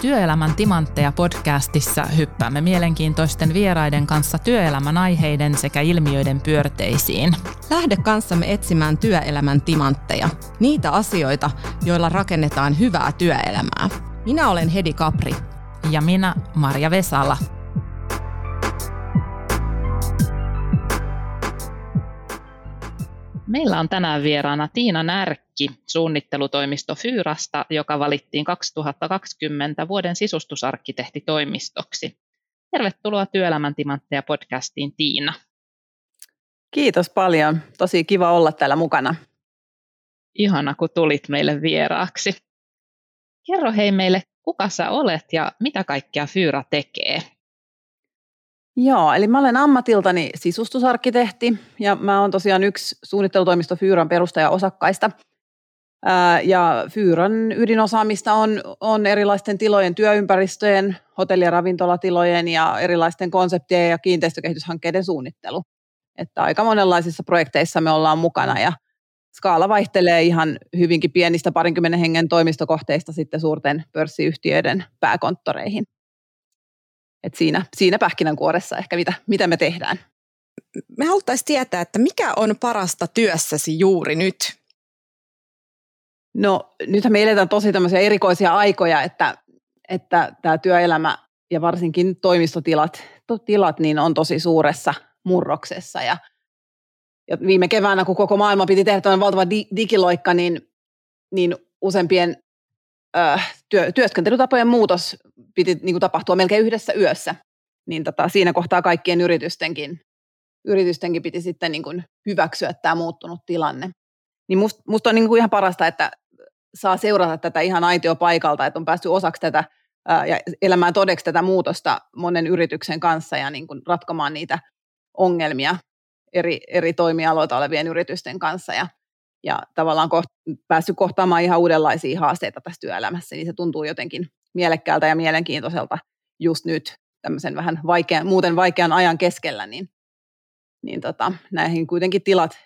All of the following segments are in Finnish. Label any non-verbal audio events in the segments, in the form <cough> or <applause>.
Työelämän timantteja podcastissa hyppäämme mielenkiintoisten vieraiden kanssa työelämän aiheiden sekä ilmiöiden pyörteisiin. Lähde kanssamme etsimään työelämän timantteja, niitä asioita, joilla rakennetaan hyvää työelämää. Minä olen Hedi Kapri. Ja minä Marja Vesala. Meillä on tänään vieraana Tiina Närkki suunnittelutoimisto Fyrasta, joka valittiin 2020 vuoden sisustusarkkitehtitoimistoksi. Tervetuloa Työelämän timantteja podcastiin Tiina. Kiitos paljon. Tosi kiva olla täällä mukana. Ihana, kun tulit meille vieraaksi. Kerro hei meille, kuka sä olet ja mitä kaikkea Fyra tekee? Joo, eli mä olen ammatiltani sisustusarkkitehti ja mä oon tosiaan yksi suunnittelutoimisto Fyyran perustaja-osakkaista. Ja Fyyran ydinosaamista on, on erilaisten tilojen työympäristöjen, hotelli- ja ravintolatilojen ja erilaisten konseptien ja kiinteistökehityshankkeiden suunnittelu. Että aika monenlaisissa projekteissa me ollaan mukana ja skaala vaihtelee ihan hyvinkin pienistä parinkymmenen hengen toimistokohteista sitten suurten pörssiyhtiöiden pääkonttoreihin. Et siinä, siinä pähkinänkuoressa ehkä mitä, mitä me tehdään. Me haluttaisiin tietää, että mikä on parasta työssäsi juuri nyt? No nythän me eletään tosi tämmöisiä erikoisia aikoja, että, että tämä työelämä ja varsinkin toimistotilat tilat, niin on tosi suuressa murroksessa. Ja, ja viime keväänä, kun koko maailma piti tehdä tämmöinen valtava di, digiloikka, niin, niin useampien työ, työskentelytapojen muutos piti niin kuin tapahtua melkein yhdessä yössä. Niin tota, siinä kohtaa kaikkien yritystenkin, yritystenkin piti sitten niin kuin hyväksyä tämä muuttunut tilanne. Niin musta must on niin kuin ihan parasta, että saa seurata tätä ihan aitio paikalta, että on päässyt osaksi tätä ja elämään todeksi tätä muutosta monen yrityksen kanssa ja niin kuin ratkomaan niitä ongelmia eri, eri toimialoilta olevien yritysten kanssa. Ja ja tavallaan koht, päässyt kohtaamaan ihan uudenlaisia haasteita tässä työelämässä, niin se tuntuu jotenkin mielekkäältä ja mielenkiintoiselta just nyt tämmöisen vähän vaikean, muuten vaikean ajan keskellä, niin, niin tota, näihin kuitenkin tilat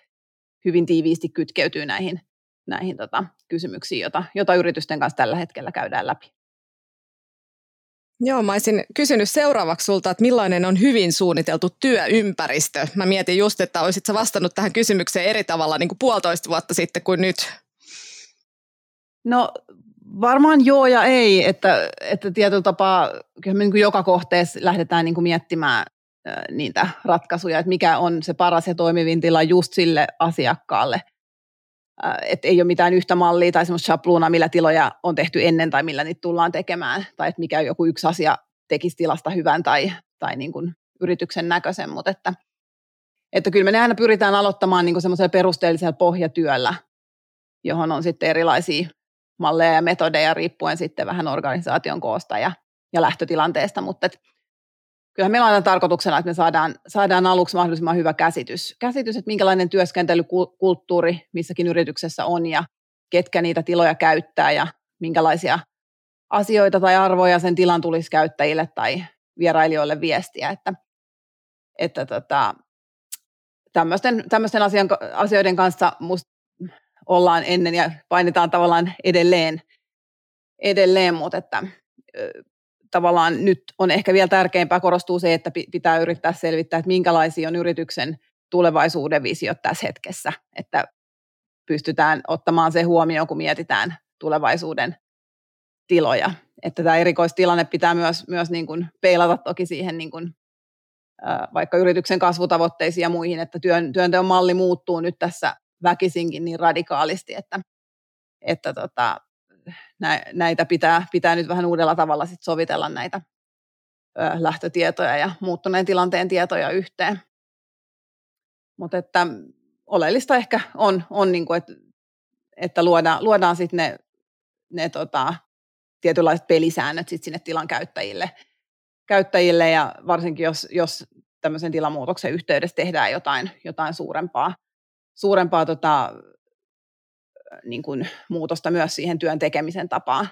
hyvin tiiviisti kytkeytyy näihin, näihin tota, kysymyksiin, jota, jota yritysten kanssa tällä hetkellä käydään läpi. Joo, mä olisin kysynyt seuraavaksi sulta, että millainen on hyvin suunniteltu työympäristö. Mä mietin just, että olisit sä vastannut tähän kysymykseen eri tavalla niin kuin puolitoista vuotta sitten kuin nyt. No varmaan joo ja ei, että, että tietyllä tapaa kyllä me niin kuin joka kohteessa lähdetään niin kuin miettimään niitä ratkaisuja, että mikä on se paras ja toimivin tila just sille asiakkaalle – että ei ole mitään yhtä mallia tai semmoista shabluunaa, millä tiloja on tehty ennen tai millä niitä tullaan tekemään, tai että mikä joku yksi asia tekisi tilasta hyvän tai, tai niin kuin yrityksen näköisen, mutta että, että kyllä me aina pyritään aloittamaan niin semmoisella perusteellisella pohjatyöllä, johon on sitten erilaisia malleja ja metodeja riippuen sitten vähän organisaation koosta ja, ja lähtötilanteesta, mutta että kyllähän meillä on aina tarkoituksena, että me saadaan, saadaan aluksi mahdollisimman hyvä käsitys. Käsitys, että minkälainen työskentelykulttuuri missäkin yrityksessä on ja ketkä niitä tiloja käyttää ja minkälaisia asioita tai arvoja sen tilan tulisi käyttäjille tai vierailijoille viestiä. Että, että tota, tämmöisten, tämmöisten asian, asioiden kanssa musta ollaan ennen ja painetaan tavallaan edelleen, edelleen mutta että tavallaan nyt on ehkä vielä tärkeämpää korostuu se, että pitää yrittää selvittää, että minkälaisia on yrityksen tulevaisuuden visiot tässä hetkessä, että pystytään ottamaan se huomioon, kun mietitään tulevaisuuden tiloja. Että tämä erikoistilanne pitää myös, myös niin kuin peilata toki siihen niin kuin, vaikka yrityksen kasvutavoitteisiin ja muihin, että työn, työnteon malli muuttuu nyt tässä väkisinkin niin radikaalisti, että, että tota, näitä pitää, pitää nyt vähän uudella tavalla sit sovitella näitä lähtötietoja ja muuttuneen tilanteen tietoja yhteen. Mutta että oleellista ehkä on, on niin kuin, että, että luodaan, luodaan sitten ne, ne tota, tietynlaiset pelisäännöt sit sinne tilan käyttäjille, käyttäjille ja varsinkin jos, jos tämmöisen tilamuutoksen yhteydessä tehdään jotain, jotain suurempaa, suurempaa tota, niin kuin muutosta myös siihen työn tekemisen tapaan.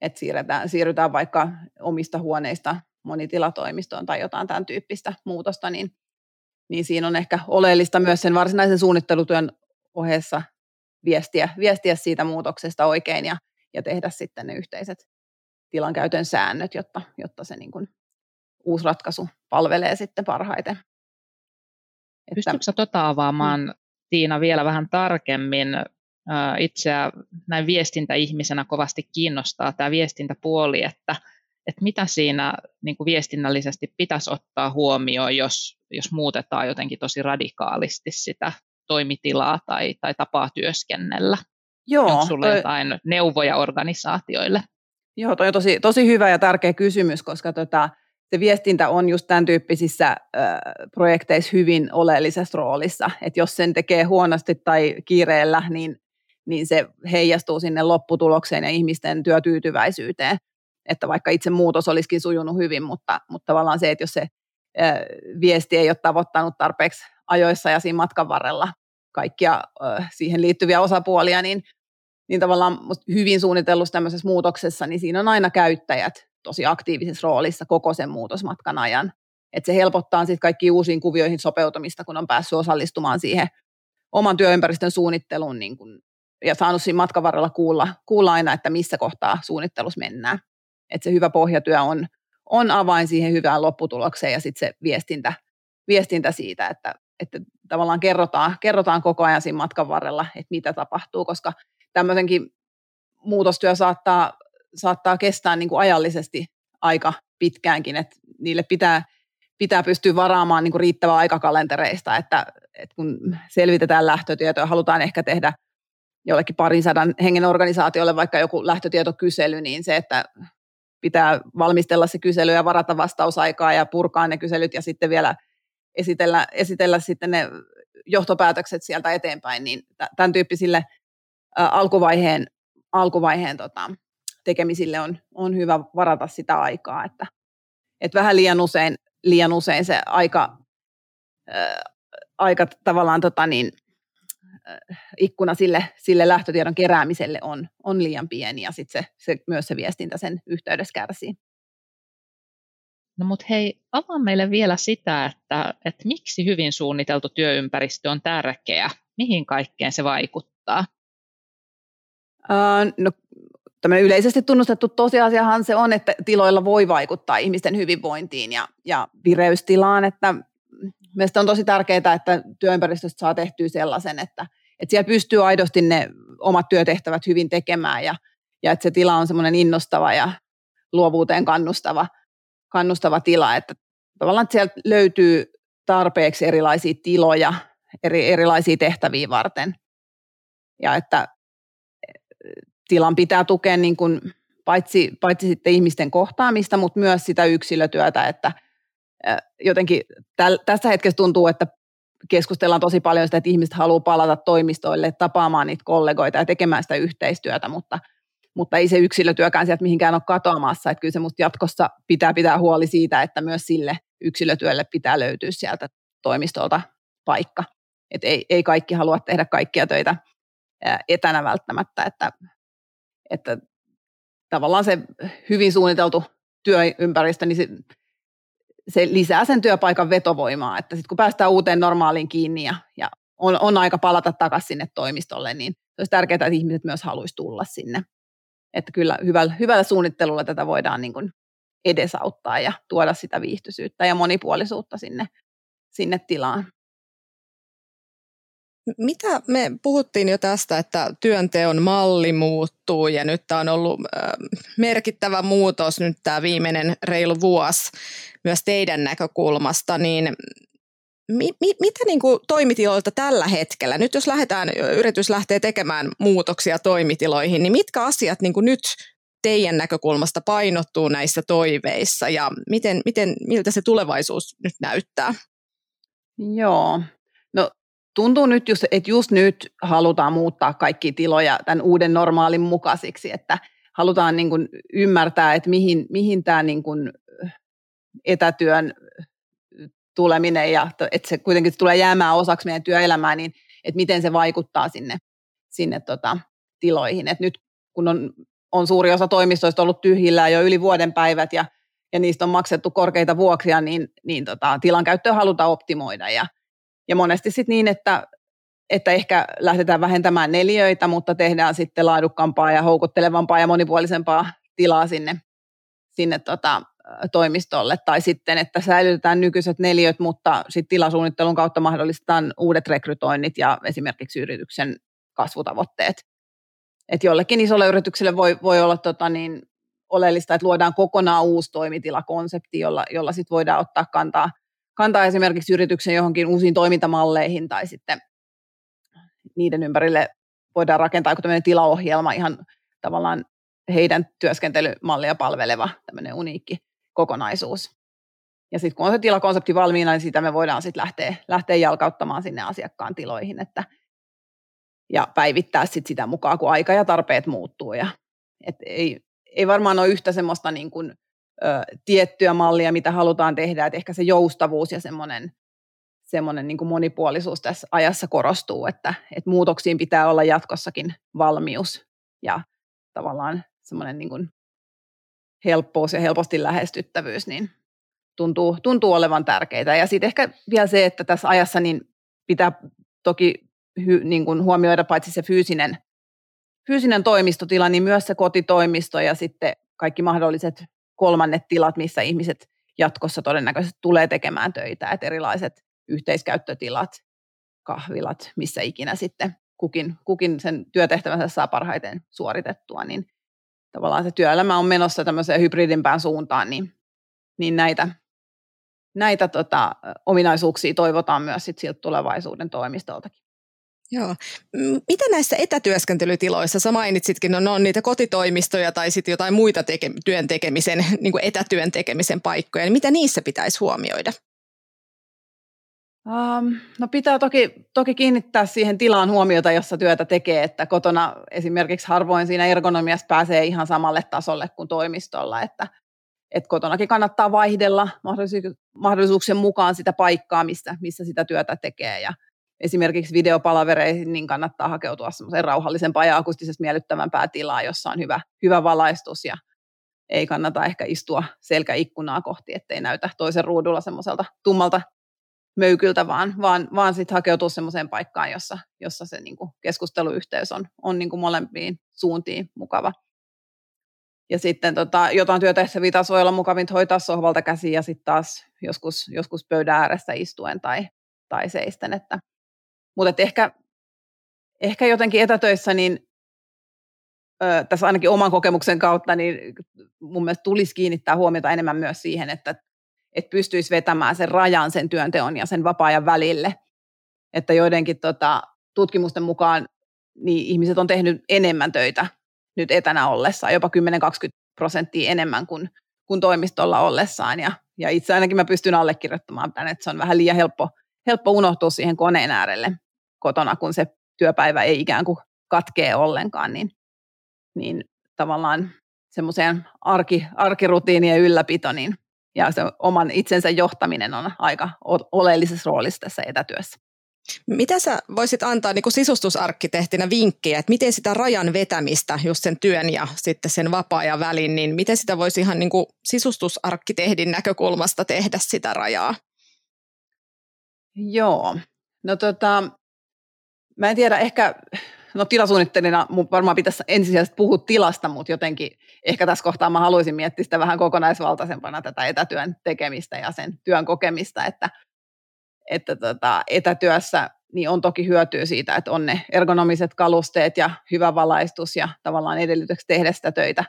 Että siirrytään, siirrytään vaikka omista huoneista monitilatoimistoon tai jotain tämän tyyppistä muutosta, niin, niin siinä on ehkä oleellista myös sen varsinaisen suunnittelutyön ohessa viestiä, viestiä siitä muutoksesta oikein ja, ja tehdä sitten ne yhteiset, tilan käytön säännöt, jotta, jotta se niin kuin uusi ratkaisu palvelee sitten parhaiten. Pystytkö sä tota avaamaan, mm. Tiina, vielä vähän tarkemmin? Itseä näin viestintäihmisenä kovasti kiinnostaa tämä viestintäpuoli, että, että mitä siinä niin kuin viestinnällisesti pitäisi ottaa huomioon, jos, jos muutetaan jotenkin tosi radikaalisti sitä toimitilaa tai, tai tapaa työskennellä? Joo. Onko sinulla toi... jotain neuvoja organisaatioille? Joo, toi on tosi, tosi hyvä ja tärkeä kysymys, koska tota, se viestintä on just tämän tyyppisissä ö, projekteissa hyvin oleellisessa roolissa. Että jos sen tekee huonosti tai kiireellä, niin, niin se heijastuu sinne lopputulokseen ja ihmisten työtyytyväisyyteen. Että vaikka itse muutos olisikin sujunut hyvin, mutta, mutta tavallaan se, että jos se viesti ei ole tavoittanut tarpeeksi ajoissa ja siinä matkan varrella kaikkia siihen liittyviä osapuolia, niin, niin tavallaan hyvin suunnitellussa tämmöisessä muutoksessa, niin siinä on aina käyttäjät tosi aktiivisessa roolissa koko sen muutosmatkan ajan. Et se helpottaa sitten kaikki uusiin kuvioihin sopeutumista, kun on päässyt osallistumaan siihen oman työympäristön suunnitteluun niin kun, ja saanut siinä matkan varrella kuulla, kuulla aina, että missä kohtaa suunnittelussa mennään. Et se hyvä pohjatyö on, on avain siihen hyvään lopputulokseen ja sitten se viestintä, viestintä siitä, että, että tavallaan kerrotaan, kerrotaan koko ajan siinä matkan varrella, että mitä tapahtuu, koska tämmöisenkin muutostyö saattaa saattaa kestää niin kuin ajallisesti aika pitkäänkin, että niille pitää, pitää pystyä varaamaan niin kuin riittävää aikakalentereista, että, että kun selvitetään lähtötietoja, halutaan ehkä tehdä jollekin parin sadan hengen organisaatiolle vaikka joku lähtötietokysely, niin se, että pitää valmistella se kysely ja varata vastausaikaa ja purkaa ne kyselyt ja sitten vielä esitellä, esitellä sitten ne johtopäätökset sieltä eteenpäin, niin tämän tyyppisille alkuvaiheen, alkuvaiheen tota, tekemisille on, on hyvä varata sitä aikaa, että, että vähän liian usein, liian usein se aika, äh, aika tavallaan tota niin, ikkuna sille, sille lähtötiedon keräämiselle on, on liian pieni ja sitten se, se, myös se viestintä sen yhteydessä kärsii. No mutta hei, avaa meille vielä sitä, että, että miksi hyvin suunniteltu työympäristö on tärkeä, mihin kaikkeen se vaikuttaa? Uh, no tämmöinen yleisesti tunnustettu tosiasiahan se on, että tiloilla voi vaikuttaa ihmisten hyvinvointiin ja, ja vireystilaan, että mielestäni on tosi tärkeää, että työympäristöstä saa tehtyä sellaisen, että, että siellä pystyy aidosti ne omat työtehtävät hyvin tekemään ja, ja että se tila on semmoinen innostava ja luovuuteen kannustava, kannustava tila, että tavallaan että sieltä löytyy tarpeeksi erilaisia tiloja eri, erilaisia tehtäviä varten. Ja että tilan pitää tukea niin kuin paitsi, paitsi sitten ihmisten kohtaamista, mutta myös sitä yksilötyötä, että jotenkin täl, tässä hetkessä tuntuu, että keskustellaan tosi paljon sitä, että ihmiset haluaa palata toimistoille, tapaamaan niitä kollegoita ja tekemään sitä yhteistyötä, mutta, mutta ei se yksilötyökään sieltä mihinkään ole katoamassa, että kyllä se musta jatkossa pitää pitää huoli siitä, että myös sille yksilötyölle pitää löytyä sieltä toimistolta paikka. Et ei, ei kaikki halua tehdä kaikkia töitä etänä välttämättä, että että tavallaan se hyvin suunniteltu työympäristö, niin se, se lisää sen työpaikan vetovoimaa, että sitten kun päästään uuteen normaaliin kiinni ja, ja on, on aika palata takaisin sinne toimistolle, niin olisi tärkeää, että ihmiset myös haluaisi tulla sinne. Että kyllä hyvällä, hyvällä suunnittelulla tätä voidaan niin kuin edesauttaa ja tuoda sitä viihtyisyyttä ja monipuolisuutta sinne, sinne tilaan. Mitä me puhuttiin jo tästä, että työnteon malli muuttuu ja nyt tämä on ollut merkittävä muutos nyt tämä viimeinen reilu vuosi myös teidän näkökulmasta, niin mi, mi, mitä niin kuin toimitiloilta tällä hetkellä, nyt jos lähdetään, yritys lähtee tekemään muutoksia toimitiloihin, niin mitkä asiat niin kuin nyt teidän näkökulmasta painottuu näissä toiveissa ja miten, miten, miltä se tulevaisuus nyt näyttää? Joo, tuntuu nyt, just, että just nyt halutaan muuttaa kaikki tiloja tämän uuden normaalin mukaisiksi, että halutaan niin kuin ymmärtää, että mihin, mihin tämä niin kuin etätyön tuleminen ja että se kuitenkin tulee jäämään osaksi meidän työelämää, niin että miten se vaikuttaa sinne, sinne tota, tiloihin. Et nyt kun on, on suuri osa toimistoista ollut tyhjillä jo yli vuoden päivät ja, ja niistä on maksettu korkeita vuokria, niin, niin tota, tilan käyttöä halutaan optimoida ja, ja monesti sitten niin, että, että ehkä lähdetään vähentämään neliöitä, mutta tehdään sitten laadukkaampaa ja houkuttelevampaa ja monipuolisempaa tilaa sinne, sinne tota, toimistolle, tai sitten, että säilytetään nykyiset neliöt, mutta sitten tilasuunnittelun kautta mahdollistetaan uudet rekrytoinnit ja esimerkiksi yrityksen kasvutavoitteet. Et jollekin isolle yritykselle voi, voi olla tota niin, oleellista, että luodaan kokonaan uusi toimitilakonsepti, jolla, jolla sit voidaan ottaa kantaa, kantaa esimerkiksi yrityksen johonkin uusiin toimintamalleihin tai sitten niiden ympärille voidaan rakentaa joku tämmöinen tilaohjelma ihan tavallaan heidän työskentelymallia palveleva tämmöinen uniikki kokonaisuus. Ja sitten kun on se tilakonsepti valmiina, niin sitä me voidaan sitten lähteä, lähteä jalkauttamaan sinne asiakkaan tiloihin, että, ja päivittää sit sitä mukaan, kun aika ja tarpeet muuttuu. Ja, et ei, ei varmaan ole yhtä semmoista niin kuin, ö, tiettyä mallia, mitä halutaan tehdä, että ehkä se joustavuus ja semmoinen semmoinen niin monipuolisuus tässä ajassa korostuu, että, että muutoksiin pitää olla jatkossakin valmius ja tavallaan semmoinen niin kuin helppous ja helposti lähestyttävyys, niin tuntuu, tuntuu olevan tärkeitä. Ja sitten ehkä vielä se, että tässä ajassa niin pitää toki hy, niin kuin huomioida paitsi se fyysinen, fyysinen toimistotila, niin myös se kotitoimisto ja sitten kaikki mahdolliset kolmannet tilat, missä ihmiset jatkossa todennäköisesti tulee tekemään töitä, että erilaiset yhteiskäyttötilat, kahvilat, missä ikinä sitten kukin, kukin sen työtehtävänsä saa parhaiten suoritettua, niin tavallaan se työelämä on menossa tämmöiseen hybridimpään suuntaan, niin, niin näitä, näitä tota, ominaisuuksia toivotaan myös sit siltä tulevaisuuden toimistoltakin. Joo. Mitä näissä etätyöskentelytiloissa, sä mainitsitkin, no, ne on niitä kotitoimistoja tai sitten jotain muita teke, työn tekemisen, <laughs> niin kuin etätyön tekemisen paikkoja, niin mitä niissä pitäisi huomioida? Um, no pitää toki, toki kiinnittää siihen tilaan huomiota, jossa työtä tekee, että kotona esimerkiksi harvoin siinä ergonomiassa pääsee ihan samalle tasolle kuin toimistolla, että, että kotonakin kannattaa vaihdella mahdollisuuksien mukaan sitä paikkaa, missä, missä sitä työtä tekee ja esimerkiksi videopalavereihin, niin kannattaa hakeutua semmoiseen rauhallisempaan ja akustisesti miellyttävämpään tilaan, jossa on hyvä, hyvä valaistus ja ei kannata ehkä istua selkäikkunaa kohti, ettei näytä toisen ruudulla semmoiselta tummalta möykyltä, vaan, vaan, vaan sitten hakeutua semmoiseen paikkaan, jossa, jossa se niin kuin keskusteluyhteys on, on niin kuin molempiin suuntiin mukava. Ja sitten tota, jotain työtehtäviä taas voi olla mukavinta hoitaa sohvalta käsiä ja sitten taas joskus, joskus pöydän ääressä istuen tai, tai seisten. Että, mutta ehkä, ehkä jotenkin etätöissä, niin ö, tässä ainakin oman kokemuksen kautta, niin mun mielestä tulisi kiinnittää huomiota enemmän myös siihen, että että pystyisi vetämään sen rajan sen työnteon ja sen vapaa-ajan välille. Että joidenkin tota, tutkimusten mukaan niin ihmiset on tehnyt enemmän töitä nyt etänä ollessaan, jopa 10-20 prosenttia enemmän kuin, kuin toimistolla ollessaan. Ja, ja itse ainakin mä pystyn allekirjoittamaan tämän, että se on vähän liian helppo, helppo unohtua siihen koneen äärelle kotona, kun se työpäivä ei ikään kuin katkee ollenkaan, niin, niin tavallaan semmoiseen arki, arkirutiinien ylläpito, niin ja se oman itsensä johtaminen on aika oleellisessa roolissa tässä etätyössä. Mitä sä voisit antaa niin sisustusarkkitehtinä vinkkejä, että miten sitä rajan vetämistä, just sen työn ja sitten sen vapaa-ajan välin, niin miten sitä voisi ihan niin sisustusarkkitehdin näkökulmasta tehdä sitä rajaa? Joo, no tota, mä en tiedä, ehkä no tilasuunnittelijana mun varmaan pitäisi ensisijaisesti puhua tilasta, mutta jotenkin ehkä tässä kohtaa mä haluaisin miettiä sitä vähän kokonaisvaltaisempana tätä etätyön tekemistä ja sen työn kokemista, että, että tota, etätyössä niin on toki hyötyä siitä, että on ne ergonomiset kalusteet ja hyvä valaistus ja tavallaan edellytykset tehdä sitä töitä,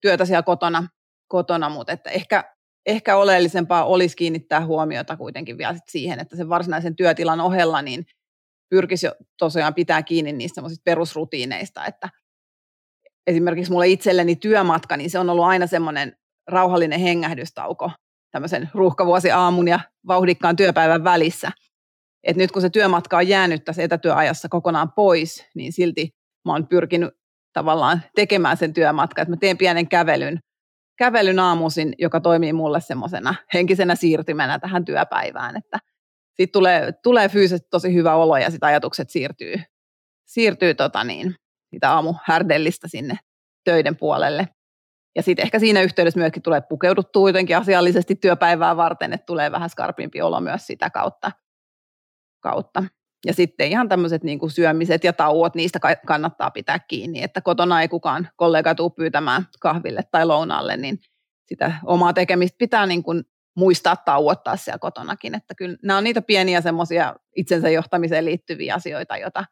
työtä siellä kotona, kotona mutta että ehkä, ehkä oleellisempaa olisi kiinnittää huomiota kuitenkin vielä siihen, että sen varsinaisen työtilan ohella niin pyrkisi tosiaan pitää kiinni niistä perusrutiineista, että esimerkiksi mulle itselleni työmatka, niin se on ollut aina semmoinen rauhallinen hengähdystauko tämmöisen ruuhkavuosi aamun ja vauhdikkaan työpäivän välissä. Et nyt kun se työmatka on jäänyt tässä etätyöajassa kokonaan pois, niin silti mä oon pyrkinyt tavallaan tekemään sen työmatkan, että mä teen pienen kävelyn, kävelyn aamuisin, joka toimii mulle semmoisena henkisenä siirtymänä tähän työpäivään, että – siitä tulee, tulee fyysisesti tosi hyvä olo ja sitten ajatukset siirtyy, siirtyy tota niin, sitä aamuhärdellistä sinne töiden puolelle. Ja sitten ehkä siinä yhteydessä myöskin tulee pukeuduttua jotenkin asiallisesti työpäivää varten, että tulee vähän skarpimpi olo myös sitä kautta. kautta. Ja sitten ihan tämmöiset niin syömiset ja tauot, niistä kannattaa pitää kiinni, että kotona ei kukaan kollega tule pyytämään kahville tai lounaalle, niin sitä omaa tekemistä pitää niin kuin muistaa tauottaa siellä kotonakin. Että kyllä nämä on niitä pieniä semmoisia itsensä johtamiseen liittyviä asioita, joita,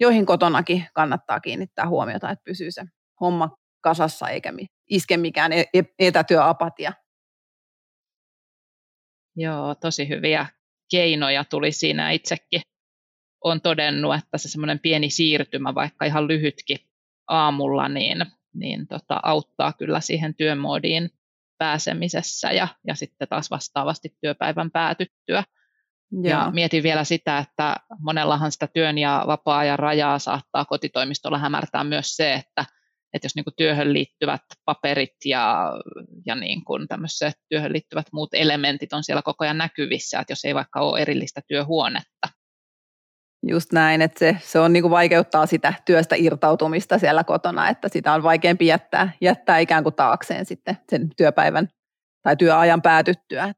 joihin kotonakin kannattaa kiinnittää huomiota, että pysyy se homma kasassa eikä iske mikään e-, e-, etätyöapatia. Joo, tosi hyviä keinoja tuli siinä itsekin. On todennut, että se semmoinen pieni siirtymä, vaikka ihan lyhytkin aamulla, niin, niin tota, auttaa kyllä siihen työmoodiin pääsemisessä ja, ja sitten taas vastaavasti työpäivän päätyttyä. Joo. Ja mietin vielä sitä, että monellahan sitä työn ja vapaa-ajan rajaa saattaa kotitoimistolla hämärtää myös se, että, että jos niin kuin työhön liittyvät paperit ja, ja niin kuin tämmöiset työhön liittyvät muut elementit on siellä koko ajan näkyvissä, että jos ei vaikka ole erillistä työhuonetta, Just näin, että se, se on niin kuin vaikeuttaa sitä työstä irtautumista siellä kotona, että sitä on vaikeampi jättää, jättää ikään kuin taakseen sitten sen työpäivän tai työajan päätyttyä.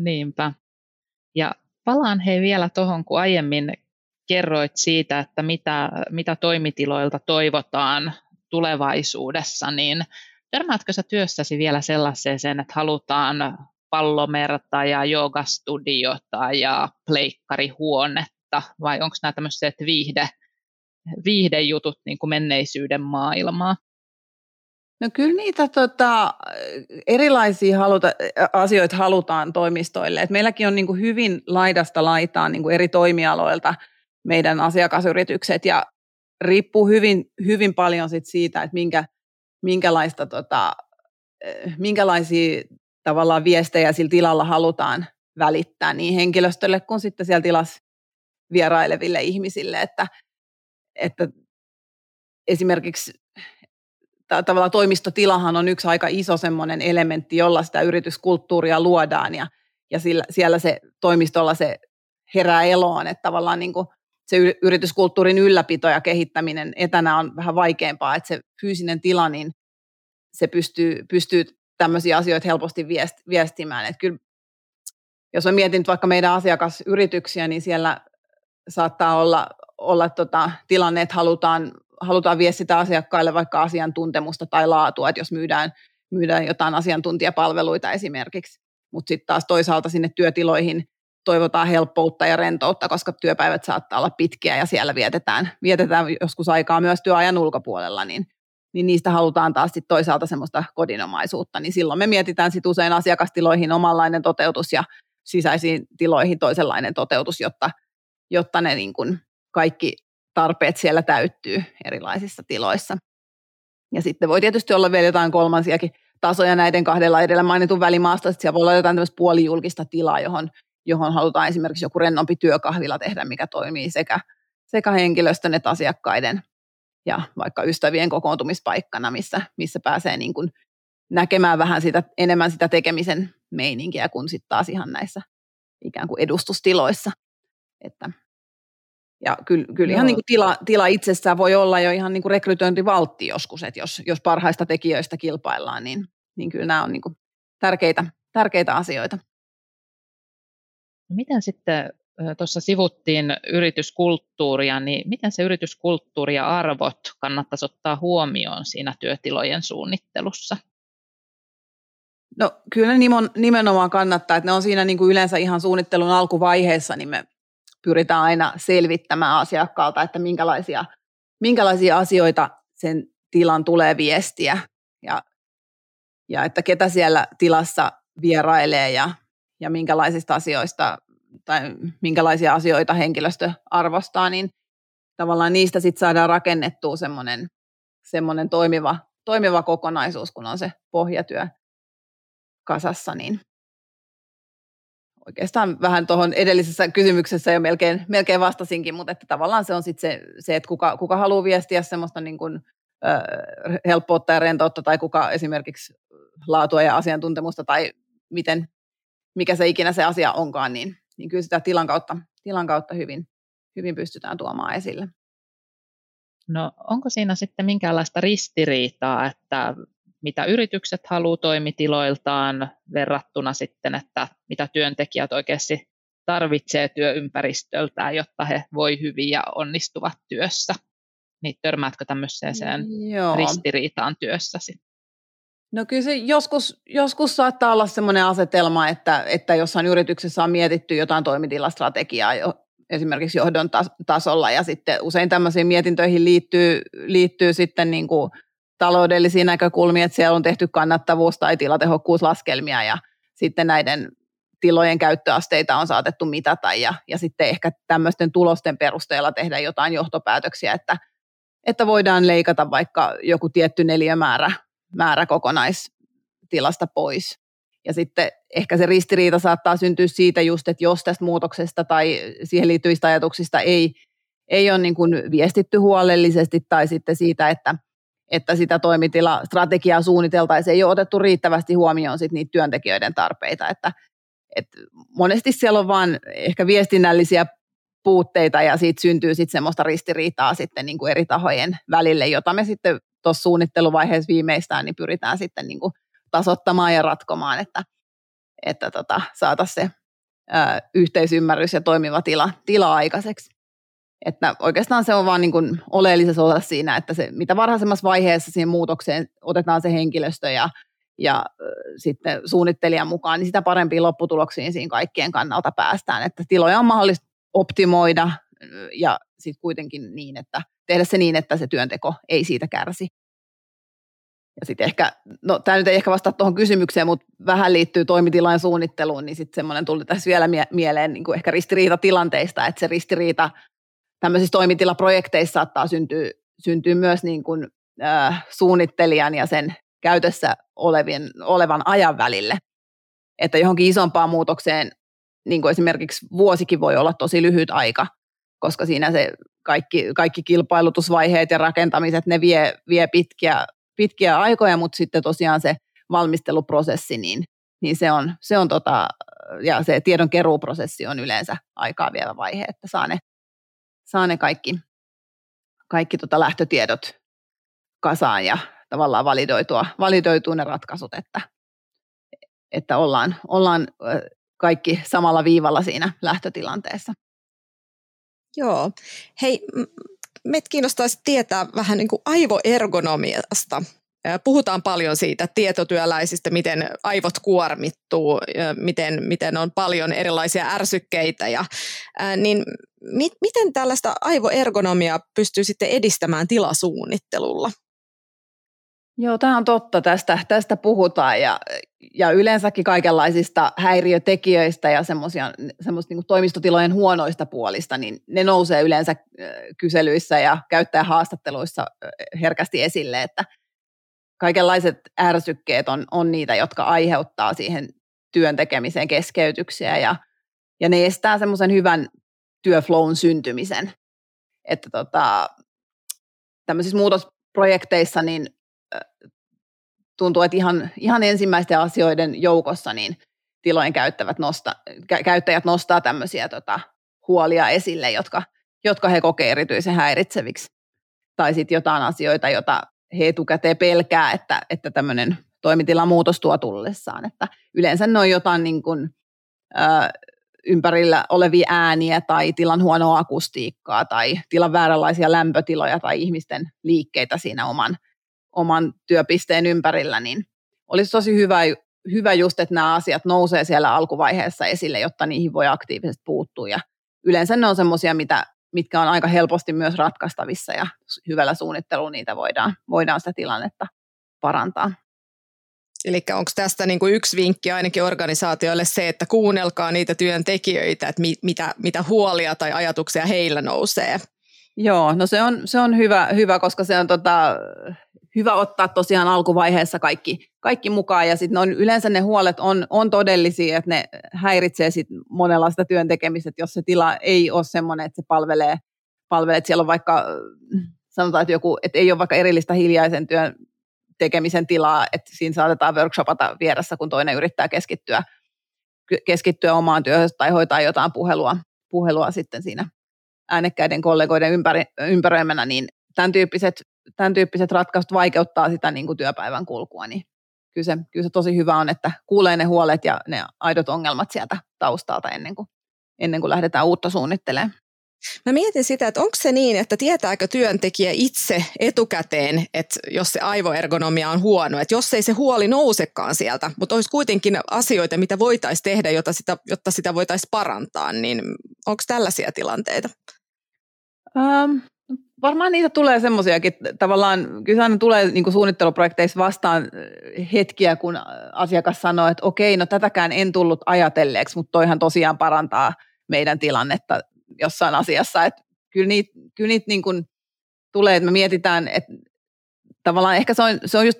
Niinpä. Ja palaan hei vielä tuohon, kun aiemmin kerroit siitä, että mitä, mitä toimitiloilta toivotaan tulevaisuudessa, niin törmäätkö sä työssäsi vielä sellaiseen, että halutaan pallomerta ja joogastudiota ja pleikkarihuone viihdettä vai onko nämä tämmöiset viihde, viihdejutut niin kuin menneisyyden maailmaa? No kyllä niitä tota, erilaisia haluta, asioita halutaan toimistoille. Et meilläkin on niin kuin hyvin laidasta laitaan niin kuin eri toimialoilta meidän asiakasyritykset ja riippuu hyvin, hyvin paljon sit siitä, että minkä, minkälaista, tota, minkälaisia tavallaan viestejä sillä tilalla halutaan välittää niin henkilöstölle kuin sitten siellä tilassa vieraileville ihmisille, että, että esimerkiksi tavallaan toimistotilahan on yksi aika iso semmoinen elementti, jolla sitä yrityskulttuuria luodaan ja, ja sillä, siellä se toimistolla se herää eloon, että tavallaan niin kuin se yrityskulttuurin ylläpito ja kehittäminen etänä on vähän vaikeampaa, että se fyysinen tila, niin se pystyy, pystyy tämmöisiä asioita helposti viest, viestimään. Että kyllä, jos mä mietin vaikka meidän asiakasyrityksiä, niin siellä saattaa olla, olla tota, tilanne, että halutaan, halutaan viestitä asiakkaille vaikka asiantuntemusta tai laatua, että jos myydään, myydään jotain asiantuntijapalveluita esimerkiksi. Mutta sitten taas toisaalta sinne työtiloihin toivotaan helppoutta ja rentoutta, koska työpäivät saattaa olla pitkiä ja siellä vietetään, vietetään joskus aikaa myös työajan ulkopuolella, niin, niin niistä halutaan taas sit toisaalta semmoista kodinomaisuutta, niin silloin me mietitään sit usein asiakastiloihin omanlainen toteutus ja sisäisiin tiloihin toisenlainen toteutus, jotta jotta ne niin kuin kaikki tarpeet siellä täyttyy erilaisissa tiloissa. Ja sitten voi tietysti olla vielä jotain kolmansiakin tasoja näiden kahdella edellä mainitun välimaasta. Sitten siellä voi olla jotain tämmöistä puolijulkista tilaa, johon, johon halutaan esimerkiksi joku rennompi työkahvila tehdä, mikä toimii sekä, sekä henkilöstön että asiakkaiden ja vaikka ystävien kokoontumispaikkana, missä, missä pääsee niin kuin näkemään vähän sitä, enemmän sitä tekemisen meininkiä kuin sitten taas ihan näissä ikään kuin edustustiloissa. Että, ja kyllä, kyllä ihan niin kuin tila, tila itsessään voi olla jo ihan niin kuin rekrytointivaltti joskus, että jos, jos parhaista tekijöistä kilpaillaan, niin, niin kyllä nämä on niin kuin tärkeitä, tärkeitä asioita. No miten sitten tuossa sivuttiin yrityskulttuuria, niin miten se yrityskulttuuri ja arvot kannattaisi ottaa huomioon siinä työtilojen suunnittelussa? No kyllä nimenomaan kannattaa, että ne on siinä niin kuin yleensä ihan suunnittelun alkuvaiheessa, niin me pyritään aina selvittämään asiakkaalta, että minkälaisia, minkälaisia asioita sen tilan tulee viestiä. Ja, ja että ketä siellä tilassa vierailee ja, ja minkälaisista asioista tai minkälaisia asioita henkilöstö arvostaa, niin tavallaan niistä sitten saadaan rakennettua semmoinen, semmoinen toimiva, toimiva kokonaisuus, kun on se pohjatyö kasassa, niin oikeastaan vähän tuohon edellisessä kysymyksessä jo melkein, melkein vastasinkin, mutta että tavallaan se on sitten se, se, että kuka, kuka haluaa viestiä semmoista niin kuin, äh, helppoutta ja rentoutta tai kuka esimerkiksi laatua ja asiantuntemusta tai miten, mikä se ikinä se asia onkaan, niin, niin kyllä sitä tilan kautta, tilan kautta hyvin, hyvin pystytään tuomaan esille. No onko siinä sitten minkäänlaista ristiriitaa, että mitä yritykset haluaa toimitiloiltaan verrattuna sitten, että mitä työntekijät oikeasti tarvitsee työympäristöltään, jotta he voi hyvin ja onnistuvat työssä. Niin törmäätkö tämmöiseen Joo. ristiriitaan työssäsi? No kyllä se joskus, joskus saattaa olla sellainen asetelma, että, että jossain yrityksessä on mietitty jotain toimitilastrategiaa jo, esimerkiksi johdon tasolla ja sitten usein tämmöisiin mietintöihin liittyy, liittyy sitten niin kuin taloudellisia näkökulmia, että siellä on tehty kannattavuus- tai tilatehokkuuslaskelmia ja sitten näiden tilojen käyttöasteita on saatettu mitata ja, ja sitten ehkä tämmöisten tulosten perusteella tehdä jotain johtopäätöksiä, että, että voidaan leikata vaikka joku tietty neliömäärä määrä kokonaistilasta pois. Ja sitten ehkä se ristiriita saattaa syntyä siitä just, että jos tästä muutoksesta tai siihen liittyvistä ajatuksista ei, ei ole niin kuin viestitty huolellisesti tai sitten siitä, että, että sitä toimitilastrategiaa suunniteltaisiin, ei ole otettu riittävästi huomioon sit niitä työntekijöiden tarpeita. Että, et monesti siellä on vain ehkä viestinnällisiä puutteita ja siitä syntyy sitten semmoista ristiriitaa sitten niin kuin eri tahojen välille, jota me sitten tuossa suunnitteluvaiheessa viimeistään niin pyritään sitten niin kuin tasottamaan ja ratkomaan, että, että tota, saataisiin se ää, yhteisymmärrys ja toimiva tila, tila aikaiseksi. Että oikeastaan se on vaan niin kuin oleellisessa osassa siinä, että se, mitä varhaisemmassa vaiheessa siihen muutokseen otetaan se henkilöstö ja, ja sitten suunnittelijan mukaan, niin sitä parempiin lopputuloksiin siinä kaikkien kannalta päästään. Että tiloja on mahdollista optimoida ja sitten kuitenkin niin, että tehdä se niin, että se työnteko ei siitä kärsi. Ja sitten ehkä, no tämä nyt ei ehkä vastaa tuohon kysymykseen, mutta vähän liittyy toimitilan suunnitteluun, niin sitten semmoinen tuli tässä vielä mie- mieleen niin kuin ehkä ristiriita tilanteista, että se ristiriita tämmöisissä toimitilaprojekteissa saattaa syntyä, syntyä myös niin kuin, äh, suunnittelijan ja sen käytössä olevien, olevan ajan välille. Että johonkin isompaan muutokseen, niin kuin esimerkiksi vuosikin voi olla tosi lyhyt aika, koska siinä se kaikki, kaikki kilpailutusvaiheet ja rakentamiset, ne vie, vie pitkiä, pitkiä aikoja, mutta sitten tosiaan se valmisteluprosessi, niin, niin se on, se on tota, ja se tiedonkeruuprosessi on yleensä aikaa vievä vaihe, että saa ne, saa ne kaikki, kaikki tota lähtötiedot kasaan ja tavallaan validoitua, validoitua ne ratkaisut, että, että ollaan, ollaan kaikki samalla viivalla siinä lähtötilanteessa. Joo. Hei, meitä kiinnostaisi tietää vähän niin kuin aivoergonomiasta. Puhutaan paljon siitä tietotyöläisistä, miten aivot kuormittuu, miten, miten on paljon erilaisia ärsykkeitä. Ja, ää, niin mi, miten tällaista aivoergonomiaa pystyy sitten edistämään tilasuunnittelulla? Joo, tämä on totta. Tästä, tästä puhutaan ja, ja yleensäkin kaikenlaisista häiriötekijöistä ja semmoista niin toimistotilojen huonoista puolista, niin ne nousee yleensä kyselyissä ja käyttäjähaastatteluissa herkästi esille, että kaikenlaiset ärsykkeet on, on niitä, jotka aiheuttaa siihen työn tekemiseen keskeytyksiä ja, ja ne estää semmoisen hyvän työflown syntymisen. Että tota, tämmöisissä muutosprojekteissa niin tuntuu, että ihan, ihan ensimmäisten asioiden joukossa niin tilojen käyttävät nosta, käyttäjät nostaa tämmöisiä tota, huolia esille, jotka, jotka he kokevat erityisen häiritseviksi. Tai sitten jotain asioita, joita he etukäteen pelkää, että, että tämmöinen toimitilan muutos tuo tullessaan. Että yleensä ne on jotain niin kuin, ö, ympärillä olevia ääniä tai tilan huonoa akustiikkaa tai tilan vääränlaisia lämpötiloja tai ihmisten liikkeitä siinä oman oman työpisteen ympärillä, niin olisi tosi hyvä, hyvä just, että nämä asiat nousee siellä alkuvaiheessa esille, jotta niihin voi aktiivisesti puuttua. Ja yleensä ne on semmoisia, mitä, mitkä on aika helposti myös ratkaistavissa ja hyvällä suunnittelulla niitä voidaan, voidaan sitä tilannetta parantaa. Eli onko tästä niin kuin yksi vinkki ainakin organisaatioille se, että kuunnelkaa niitä työntekijöitä, että mi, mitä, mitä huolia tai ajatuksia heillä nousee? Joo, no se on, se on hyvä, hyvä, koska se on tota, hyvä ottaa tosiaan alkuvaiheessa kaikki, kaikki mukaan. Ja sitten yleensä ne huolet on, on todellisia, että ne häiritsee sit monenlaista työn tekemistä, jos se tila ei ole sellainen, että se palvelee, palvelee että siellä on vaikka, sanotaan, että, joku, että ei ole vaikka erillistä hiljaisen työn tekemisen tilaa, että siinä saatetaan workshopata vieressä, kun toinen yrittää keskittyä, keskittyä omaan työhön tai hoitaa jotain puhelua, puhelua sitten siinä äänekkäiden kollegoiden ympäri, ympäröimänä, niin tämän tyyppiset tämän tyyppiset ratkaisut vaikeuttaa sitä niin kuin työpäivän kulkua, niin kyllä se, kyllä se tosi hyvä on, että kuulee ne huolet ja ne aidot ongelmat sieltä taustalta ennen kuin, ennen kuin lähdetään uutta suunnittelemaan. Mä mietin sitä, että onko se niin, että tietääkö työntekijä itse etukäteen, että jos se aivoergonomia on huono, että jos ei se huoli nousekaan sieltä, mutta olisi kuitenkin asioita, mitä voitaisiin tehdä, jotta sitä, jotta sitä voitaisiin parantaa, niin onko tällaisia tilanteita? Um, varmaan niitä tulee semmoisiakin, tavallaan kyllä aina tulee niin suunnitteluprojekteissa vastaan hetkiä, kun asiakas sanoo, että okei, no tätäkään en tullut ajatelleeksi, mutta toihan tosiaan parantaa meidän tilannetta jossain asiassa, että kyllä niitä, kyllä niitä niin kuin tulee, että me mietitään, että tavallaan ehkä se on, se on just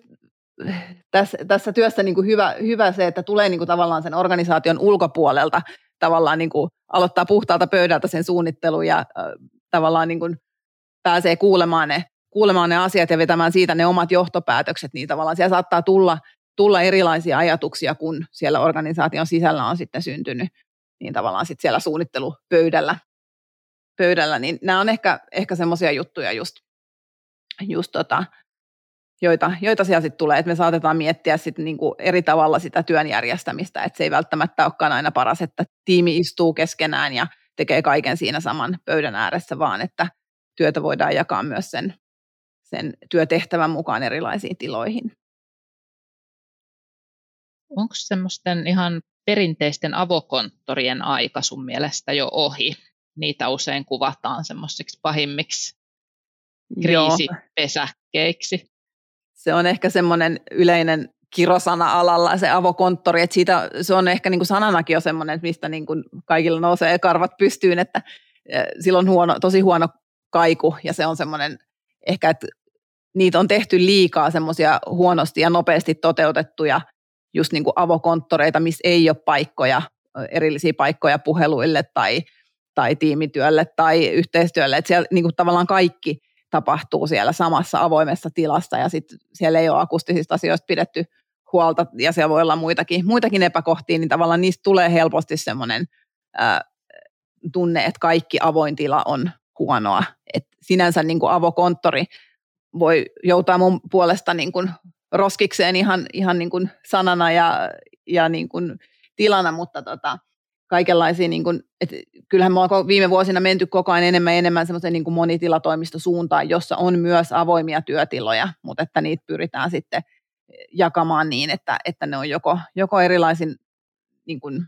tässä, tässä työssä niin kuin hyvä, hyvä se, että tulee niin kuin tavallaan sen organisaation ulkopuolelta tavallaan niin kuin aloittaa puhtaalta pöydältä sen suunnittelun ja äh, tavallaan niin kuin pääsee kuulemaan ne, kuulemaan ne asiat ja vetämään siitä ne omat johtopäätökset, niin tavallaan siellä saattaa tulla, tulla erilaisia ajatuksia, kun siellä organisaation sisällä on sitten syntynyt, niin tavallaan sitten siellä suunnittelupöydällä, pöydällä, niin nämä on ehkä, ehkä semmoisia juttuja just, just tota, joita, joita siellä sitten tulee, että me saatetaan miettiä sit niinku eri tavalla sitä työn järjestämistä, että se ei välttämättä olekaan aina paras, että tiimi istuu keskenään ja tekee kaiken siinä saman pöydän ääressä, vaan että työtä voidaan jakaa myös sen, sen työtehtävän mukaan erilaisiin tiloihin. Onko semmoisten ihan perinteisten avokonttorien aika sun mielestä jo ohi? Niitä usein kuvataan semmoisiksi pahimmiksi kriisipesäkkeiksi. Se on ehkä semmoinen yleinen kirosana alalla se avokonttori, että siitä, se on ehkä niin kuin sananakin jo semmoinen, että mistä niin kuin kaikilla nousee karvat pystyyn, että silloin huono, tosi huono kaiku ja se on semmoinen ehkä, että niitä on tehty liikaa semmoisia huonosti ja nopeasti toteutettuja just niin kuin avokonttoreita, missä ei ole paikkoja, erillisiä paikkoja puheluille tai, tai tiimityölle tai yhteistyölle, että siellä niin kuin tavallaan kaikki tapahtuu siellä samassa avoimessa tilassa ja sitten siellä ei ole akustisista asioista pidetty huolta ja siellä voi olla muitakin, muitakin epäkohtia, niin tavallaan niistä tulee helposti semmoinen tunne, että kaikki avoin tila on huonoa. Et sinänsä niin kuin avokonttori voi joutaa mun puolesta niin kuin roskikseen ihan, ihan niin kuin sanana ja, ja niin kuin tilana, mutta tota, kaikenlaisia, niin kuin, et kyllähän me ollaan viime vuosina menty koko ajan enemmän ja enemmän semmoisen niin kuin monitilatoimistosuuntaan, jossa on myös avoimia työtiloja, mutta että niitä pyritään sitten jakamaan niin, että, että ne on joko, joko erilaisin niin kuin,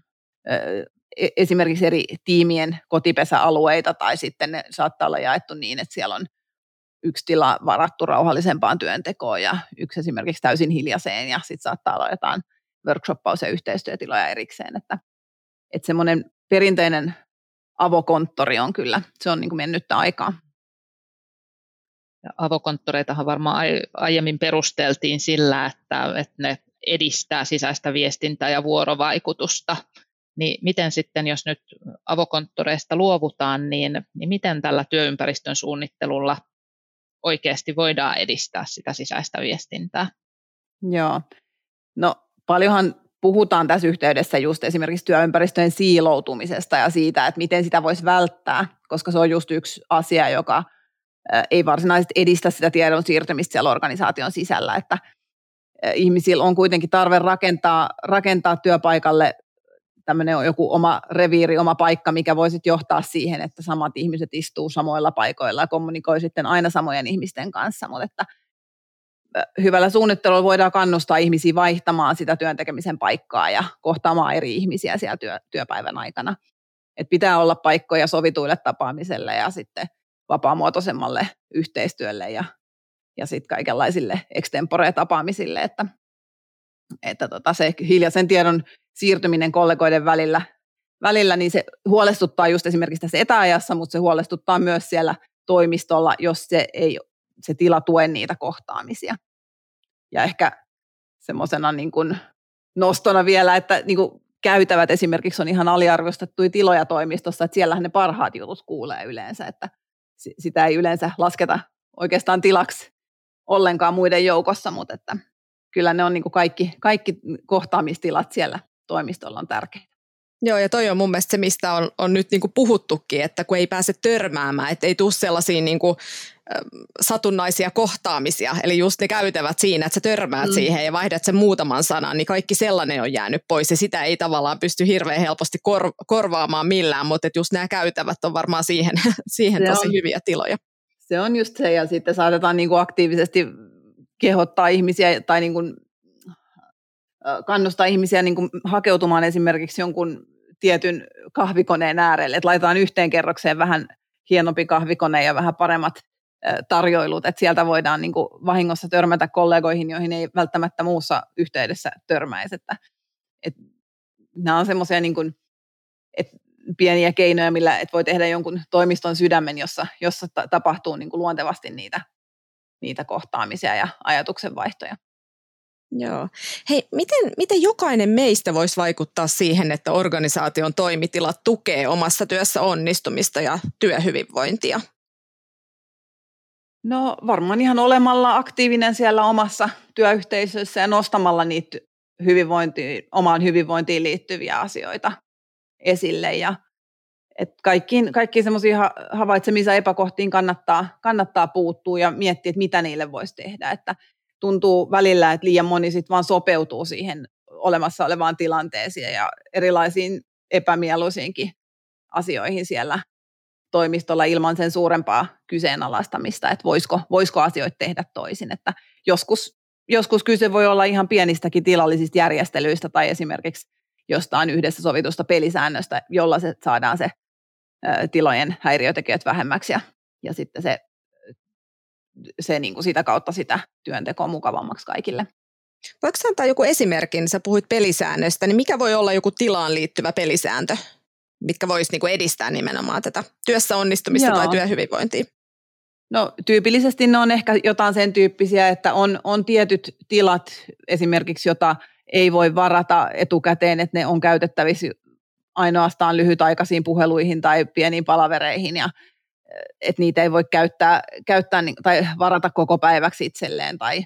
esimerkiksi eri tiimien kotipesäalueita tai sitten ne saattaa olla jaettu niin, että siellä on yksi tila varattu rauhallisempaan työntekoon ja yksi esimerkiksi täysin hiljaiseen ja sitten saattaa olla jotain workshoppaus- ja yhteistyötiloja erikseen, että, että semmoinen perinteinen avokonttori on kyllä, se on niin kuin mennyttä aikaa. Avokonttoreitahan varmaan aiemmin perusteltiin sillä, että, että ne edistää sisäistä viestintää ja vuorovaikutusta niin miten sitten, jos nyt avokonttoreista luovutaan, niin, niin miten tällä työympäristön suunnittelulla oikeasti voidaan edistää sitä sisäistä viestintää? Joo, no paljonhan puhutaan tässä yhteydessä just esimerkiksi työympäristöjen siiloutumisesta ja siitä, että miten sitä voisi välttää, koska se on just yksi asia, joka ei varsinaisesti edistä sitä tiedon siirtymistä siellä organisaation sisällä, että ihmisillä on kuitenkin tarve rakentaa, rakentaa työpaikalle tämmöinen on joku oma reviiri, oma paikka, mikä voisi johtaa siihen, että samat ihmiset istuu samoilla paikoilla ja kommunikoi sitten aina samojen ihmisten kanssa, mutta että hyvällä suunnittelulla voidaan kannustaa ihmisiä vaihtamaan sitä työn tekemisen paikkaa ja kohtaamaan eri ihmisiä siellä työ, työpäivän aikana. Et pitää olla paikkoja sovituille tapaamiselle ja sitten vapaamuotoisemmalle yhteistyölle ja, ja sitten kaikenlaisille extempore-tapaamisille, että, että tota se hiljaisen tiedon siirtyminen kollegoiden välillä, välillä, niin se huolestuttaa just esimerkiksi tässä etäajassa, mutta se huolestuttaa myös siellä toimistolla, jos se ei se tila tue niitä kohtaamisia. Ja ehkä semmoisena niin kuin nostona vielä, että niin kuin käytävät esimerkiksi on ihan aliarvostettuja tiloja toimistossa, että siellähän ne parhaat jutut kuulee yleensä, että sitä ei yleensä lasketa oikeastaan tilaksi ollenkaan muiden joukossa, mutta että kyllä ne on niin kuin kaikki, kaikki kohtaamistilat siellä toimistolla on tärkeitä. Joo, ja toi on mun mielestä se, mistä on, on nyt niin puhuttukin, että kun ei pääse törmäämään, että ei tule sellaisia niin kuin, satunnaisia kohtaamisia, eli just ne käytävät siinä, että sä törmäät mm. siihen ja vaihdat sen muutaman sanan, niin kaikki sellainen on jäänyt pois ja sitä ei tavallaan pysty hirveän helposti kor- korvaamaan millään, mutta just nämä käytävät on varmaan siihen, <laughs> siihen tosi on, hyviä tiloja. Se on just se ja sitten saatetaan niin kuin aktiivisesti kehottaa ihmisiä tai niin kuin kannustaa ihmisiä niin kuin hakeutumaan esimerkiksi jonkun tietyn kahvikoneen äärelle, että laitetaan yhteen kerrokseen vähän hienompi kahvikone ja vähän paremmat tarjoilut, että sieltä voidaan niin kuin vahingossa törmätä kollegoihin, joihin ei välttämättä muussa yhteydessä törmäisi. Että, että nämä on semmoisia niin pieniä keinoja, millä et voi tehdä jonkun toimiston sydämen, jossa, jossa tapahtuu niin kuin luontevasti niitä, niitä kohtaamisia ja ajatuksenvaihtoja. Joo. Hei, miten, miten jokainen meistä voisi vaikuttaa siihen, että organisaation toimitilat tukee omassa työssä onnistumista ja työhyvinvointia? No varmaan ihan olemalla aktiivinen siellä omassa työyhteisössä ja nostamalla niitä hyvinvointiin, omaan hyvinvointiin liittyviä asioita esille. Ja et kaikkiin, kaikkiin semmoisiin havaitsemisen epäkohtiin kannattaa, kannattaa puuttua ja miettiä, että mitä niille voisi tehdä. Että tuntuu välillä, että liian moni sit vaan sopeutuu siihen olemassa olevaan tilanteeseen ja erilaisiin epämieluisiinkin asioihin siellä toimistolla ilman sen suurempaa kyseenalaistamista, että voisiko, voisiko asioita tehdä toisin. Että joskus, joskus kyse voi olla ihan pienistäkin tilallisista järjestelyistä tai esimerkiksi jostain yhdessä sovitusta pelisäännöstä, jolla se saadaan se tilojen häiriötekijät vähemmäksi ja, ja sitten se, se niin kuin sitä kautta sitä työntekoa mukavammaksi kaikille. Voiko antaa joku esimerkin? Sä puhuit pelisäännöstä, niin mikä voi olla joku tilaan liittyvä pelisääntö? mitkä voisi niin edistää nimenomaan tätä työssä onnistumista Joo. tai työhyvinvointia? No tyypillisesti ne on ehkä jotain sen tyyppisiä, että on, on tietyt tilat esimerkiksi, jota ei voi varata etukäteen, että ne on käytettävissä ainoastaan lyhytaikaisiin puheluihin tai pieniin palavereihin ja että niitä ei voi käyttää, käyttää tai varata koko päiväksi itselleen tai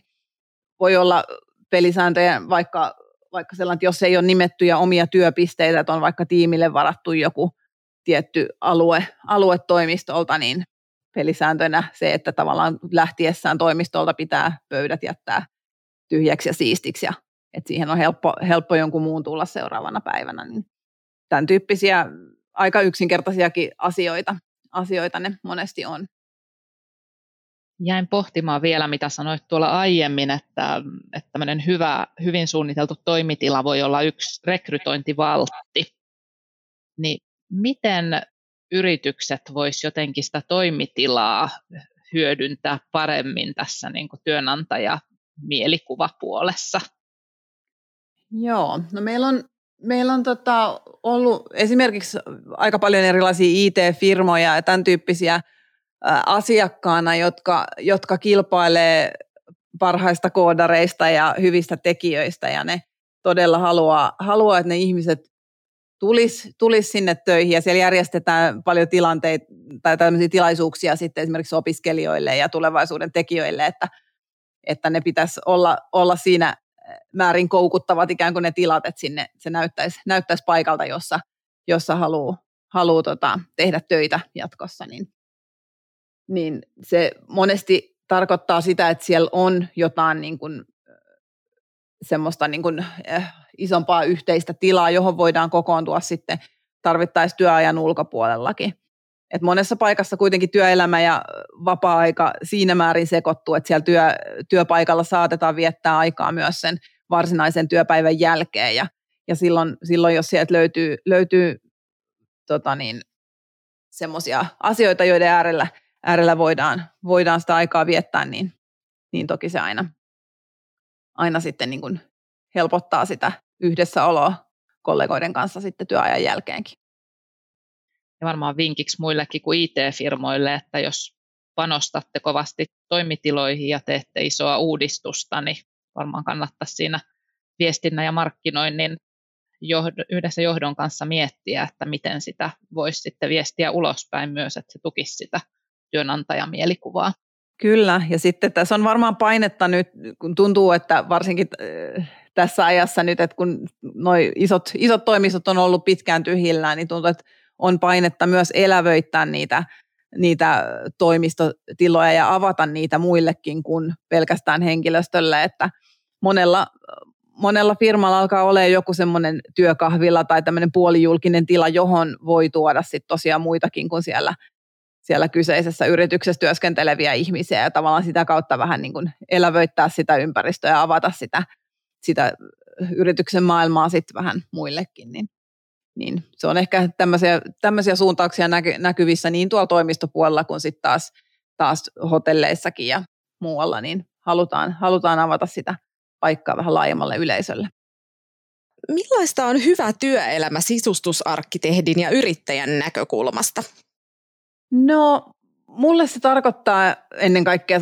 voi olla pelisääntöjä vaikka vaikka sellainen, että jos ei ole nimettyjä omia työpisteitä, että on vaikka tiimille varattu joku tietty alue, alue toimistolta, niin pelisääntönä se, että tavallaan lähtiessään toimistolta pitää pöydät jättää tyhjäksi ja siistiksi ja että siihen on helppo, helppo jonkun muun tulla seuraavana päivänä. Niin tämän tyyppisiä aika yksinkertaisiakin asioita, asioita ne monesti on jäin pohtimaan vielä, mitä sanoit tuolla aiemmin, että, että tämmöinen hyvä, hyvin suunniteltu toimitila voi olla yksi rekrytointivaltti. Niin miten yritykset vois jotenkin sitä toimitilaa hyödyntää paremmin tässä niin kuin työnantaja mielikuvapuolessa? Joo, no meillä on, meillä on tota ollut esimerkiksi aika paljon erilaisia IT-firmoja ja tämän tyyppisiä asiakkaana, jotka, jotka kilpailee parhaista koodareista ja hyvistä tekijöistä. Ja ne todella haluaa, haluaa että ne ihmiset tulisi, tulis sinne töihin. Ja siellä järjestetään paljon tilanteita tai tämmöisiä tilaisuuksia sitten esimerkiksi opiskelijoille ja tulevaisuuden tekijöille, että, että ne pitäisi olla, olla siinä määrin koukuttavat ikään kuin ne tilat, että sinne se näyttäisi, näyttäisi paikalta, jossa, jossa haluaa haluu tota, tehdä töitä jatkossa, niin niin se monesti tarkoittaa sitä, että siellä on jotain niin kuin, semmoista niin kuin, äh, isompaa yhteistä tilaa, johon voidaan kokoontua sitten tarvittaisiin työajan ulkopuolellakin. Et monessa paikassa kuitenkin työelämä ja vapaa-aika siinä määrin sekoittuu, että siellä työ, työpaikalla saatetaan viettää aikaa myös sen varsinaisen työpäivän jälkeen. Ja, ja silloin, silloin, jos sieltä löytyy, löytyy tota niin, semmoisia asioita, joiden äärellä äärellä voidaan, voidaan sitä aikaa viettää, niin, niin toki se aina, aina sitten niin kuin helpottaa sitä yhdessäoloa kollegoiden kanssa sitten työajan jälkeenkin. Ja varmaan vinkiksi muillekin kuin IT-firmoille, että jos panostatte kovasti toimitiloihin ja teette isoa uudistusta, niin varmaan kannattaisi siinä viestinnän ja markkinoinnin yhdessä johdon kanssa miettiä, että miten sitä voisi sitten viestiä ulospäin myös, että se tukisi sitä työnantajan mielikuvaa. Kyllä, ja sitten tässä on varmaan painetta nyt, kun tuntuu, että varsinkin äh, tässä ajassa nyt, että kun noi isot, isot toimistot on ollut pitkään tyhjillään, niin tuntuu, että on painetta myös elävöittää niitä, niitä toimistotiloja ja avata niitä muillekin kuin pelkästään henkilöstölle, että monella, monella firmalla alkaa olla joku semmoinen työkahvilla tai tämmöinen puolijulkinen tila, johon voi tuoda sitten tosiaan muitakin kuin siellä, siellä kyseisessä yrityksessä työskenteleviä ihmisiä ja tavallaan sitä kautta vähän niin kuin elävöittää sitä ympäristöä ja avata sitä, sitä yrityksen maailmaa sitten vähän muillekin, niin, niin se on ehkä tämmöisiä, tämmöisiä suuntauksia näky, näkyvissä niin tuolla toimistopuolella kuin sitten taas, taas hotelleissakin ja muualla, niin halutaan, halutaan avata sitä paikkaa vähän laajemmalle yleisölle. Millaista on hyvä työelämä sisustusarkkitehdin ja yrittäjän näkökulmasta? No, mulle se tarkoittaa ennen kaikkea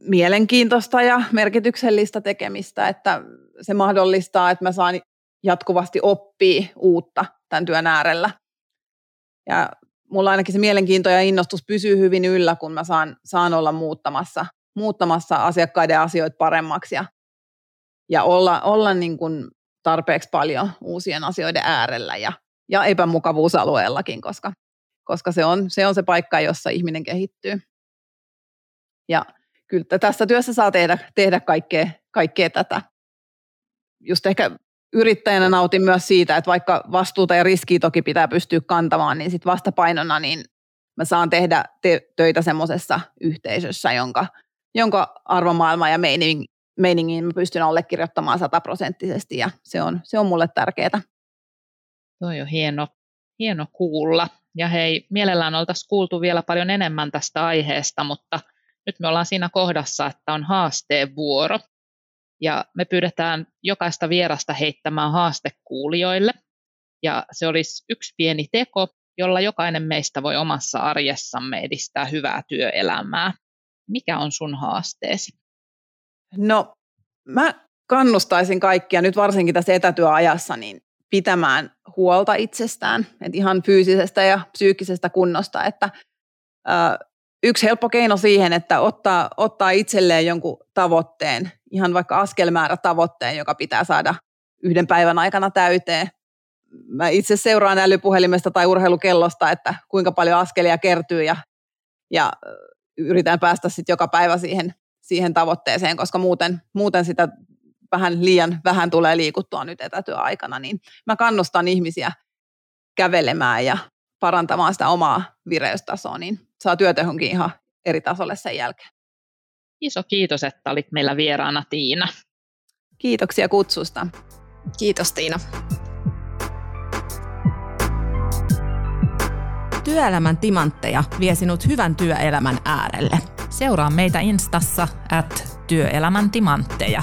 mielenkiintoista ja merkityksellistä tekemistä, että se mahdollistaa, että mä saan jatkuvasti oppia uutta tämän työn äärellä. Ja mulla ainakin se mielenkiinto ja innostus pysyy hyvin yllä, kun mä saan, saan olla muuttamassa, muuttamassa asiakkaiden asioita paremmaksi ja, ja olla, olla niin kuin tarpeeksi paljon uusien asioiden äärellä ja, ja epämukavuusalueellakin, koska, koska se, on, se on se paikka, jossa ihminen kehittyy. Ja kyllä tässä työssä saa tehdä, tehdä kaikkea, kaikkea tätä. Just ehkä yrittäjänä nautin myös siitä, että vaikka vastuuta ja riskiä toki pitää pystyä kantamaan, niin sitten vastapainona niin mä saan tehdä te- töitä semmoisessa yhteisössä, jonka, jonka arvomaailma ja meiningin, meiningin mä pystyn allekirjoittamaan sataprosenttisesti ja se on, se on mulle tärkeää. Toi on hieno, hieno kuulla. Ja hei, mielellään oltaisiin kuultu vielä paljon enemmän tästä aiheesta, mutta – nyt me ollaan siinä kohdassa, että on haasteen vuoro. Ja me pyydetään jokaista vierasta heittämään haaste kuulijoille. Ja se olisi yksi pieni teko, jolla jokainen meistä voi omassa arjessamme edistää hyvää työelämää. Mikä on sun haasteesi? No, mä kannustaisin kaikkia nyt varsinkin tässä etätyöajassa niin pitämään huolta itsestään, että ihan fyysisestä ja psyykkisestä kunnosta, että yksi helppo keino siihen, että ottaa, ottaa itselleen jonkun tavoitteen, ihan vaikka askelmäärä tavoitteen, joka pitää saada yhden päivän aikana täyteen. Mä itse seuraan älypuhelimesta tai urheilukellosta, että kuinka paljon askelia kertyy ja, ja yritän päästä sitten joka päivä siihen, siihen tavoitteeseen, koska muuten, muuten sitä vähän liian vähän tulee liikuttua nyt etätyöaikana, niin mä kannustan ihmisiä kävelemään ja parantamaan sitä omaa vireystasoa, niin saa työtehonkin ihan eri tasolle sen jälkeen. Iso kiitos, että olit meillä vieraana Tiina. Kiitoksia kutsusta. Kiitos Tiina. Työelämän timantteja vie sinut hyvän työelämän äärelle. Seuraa meitä Instassa at työelämän timantteja.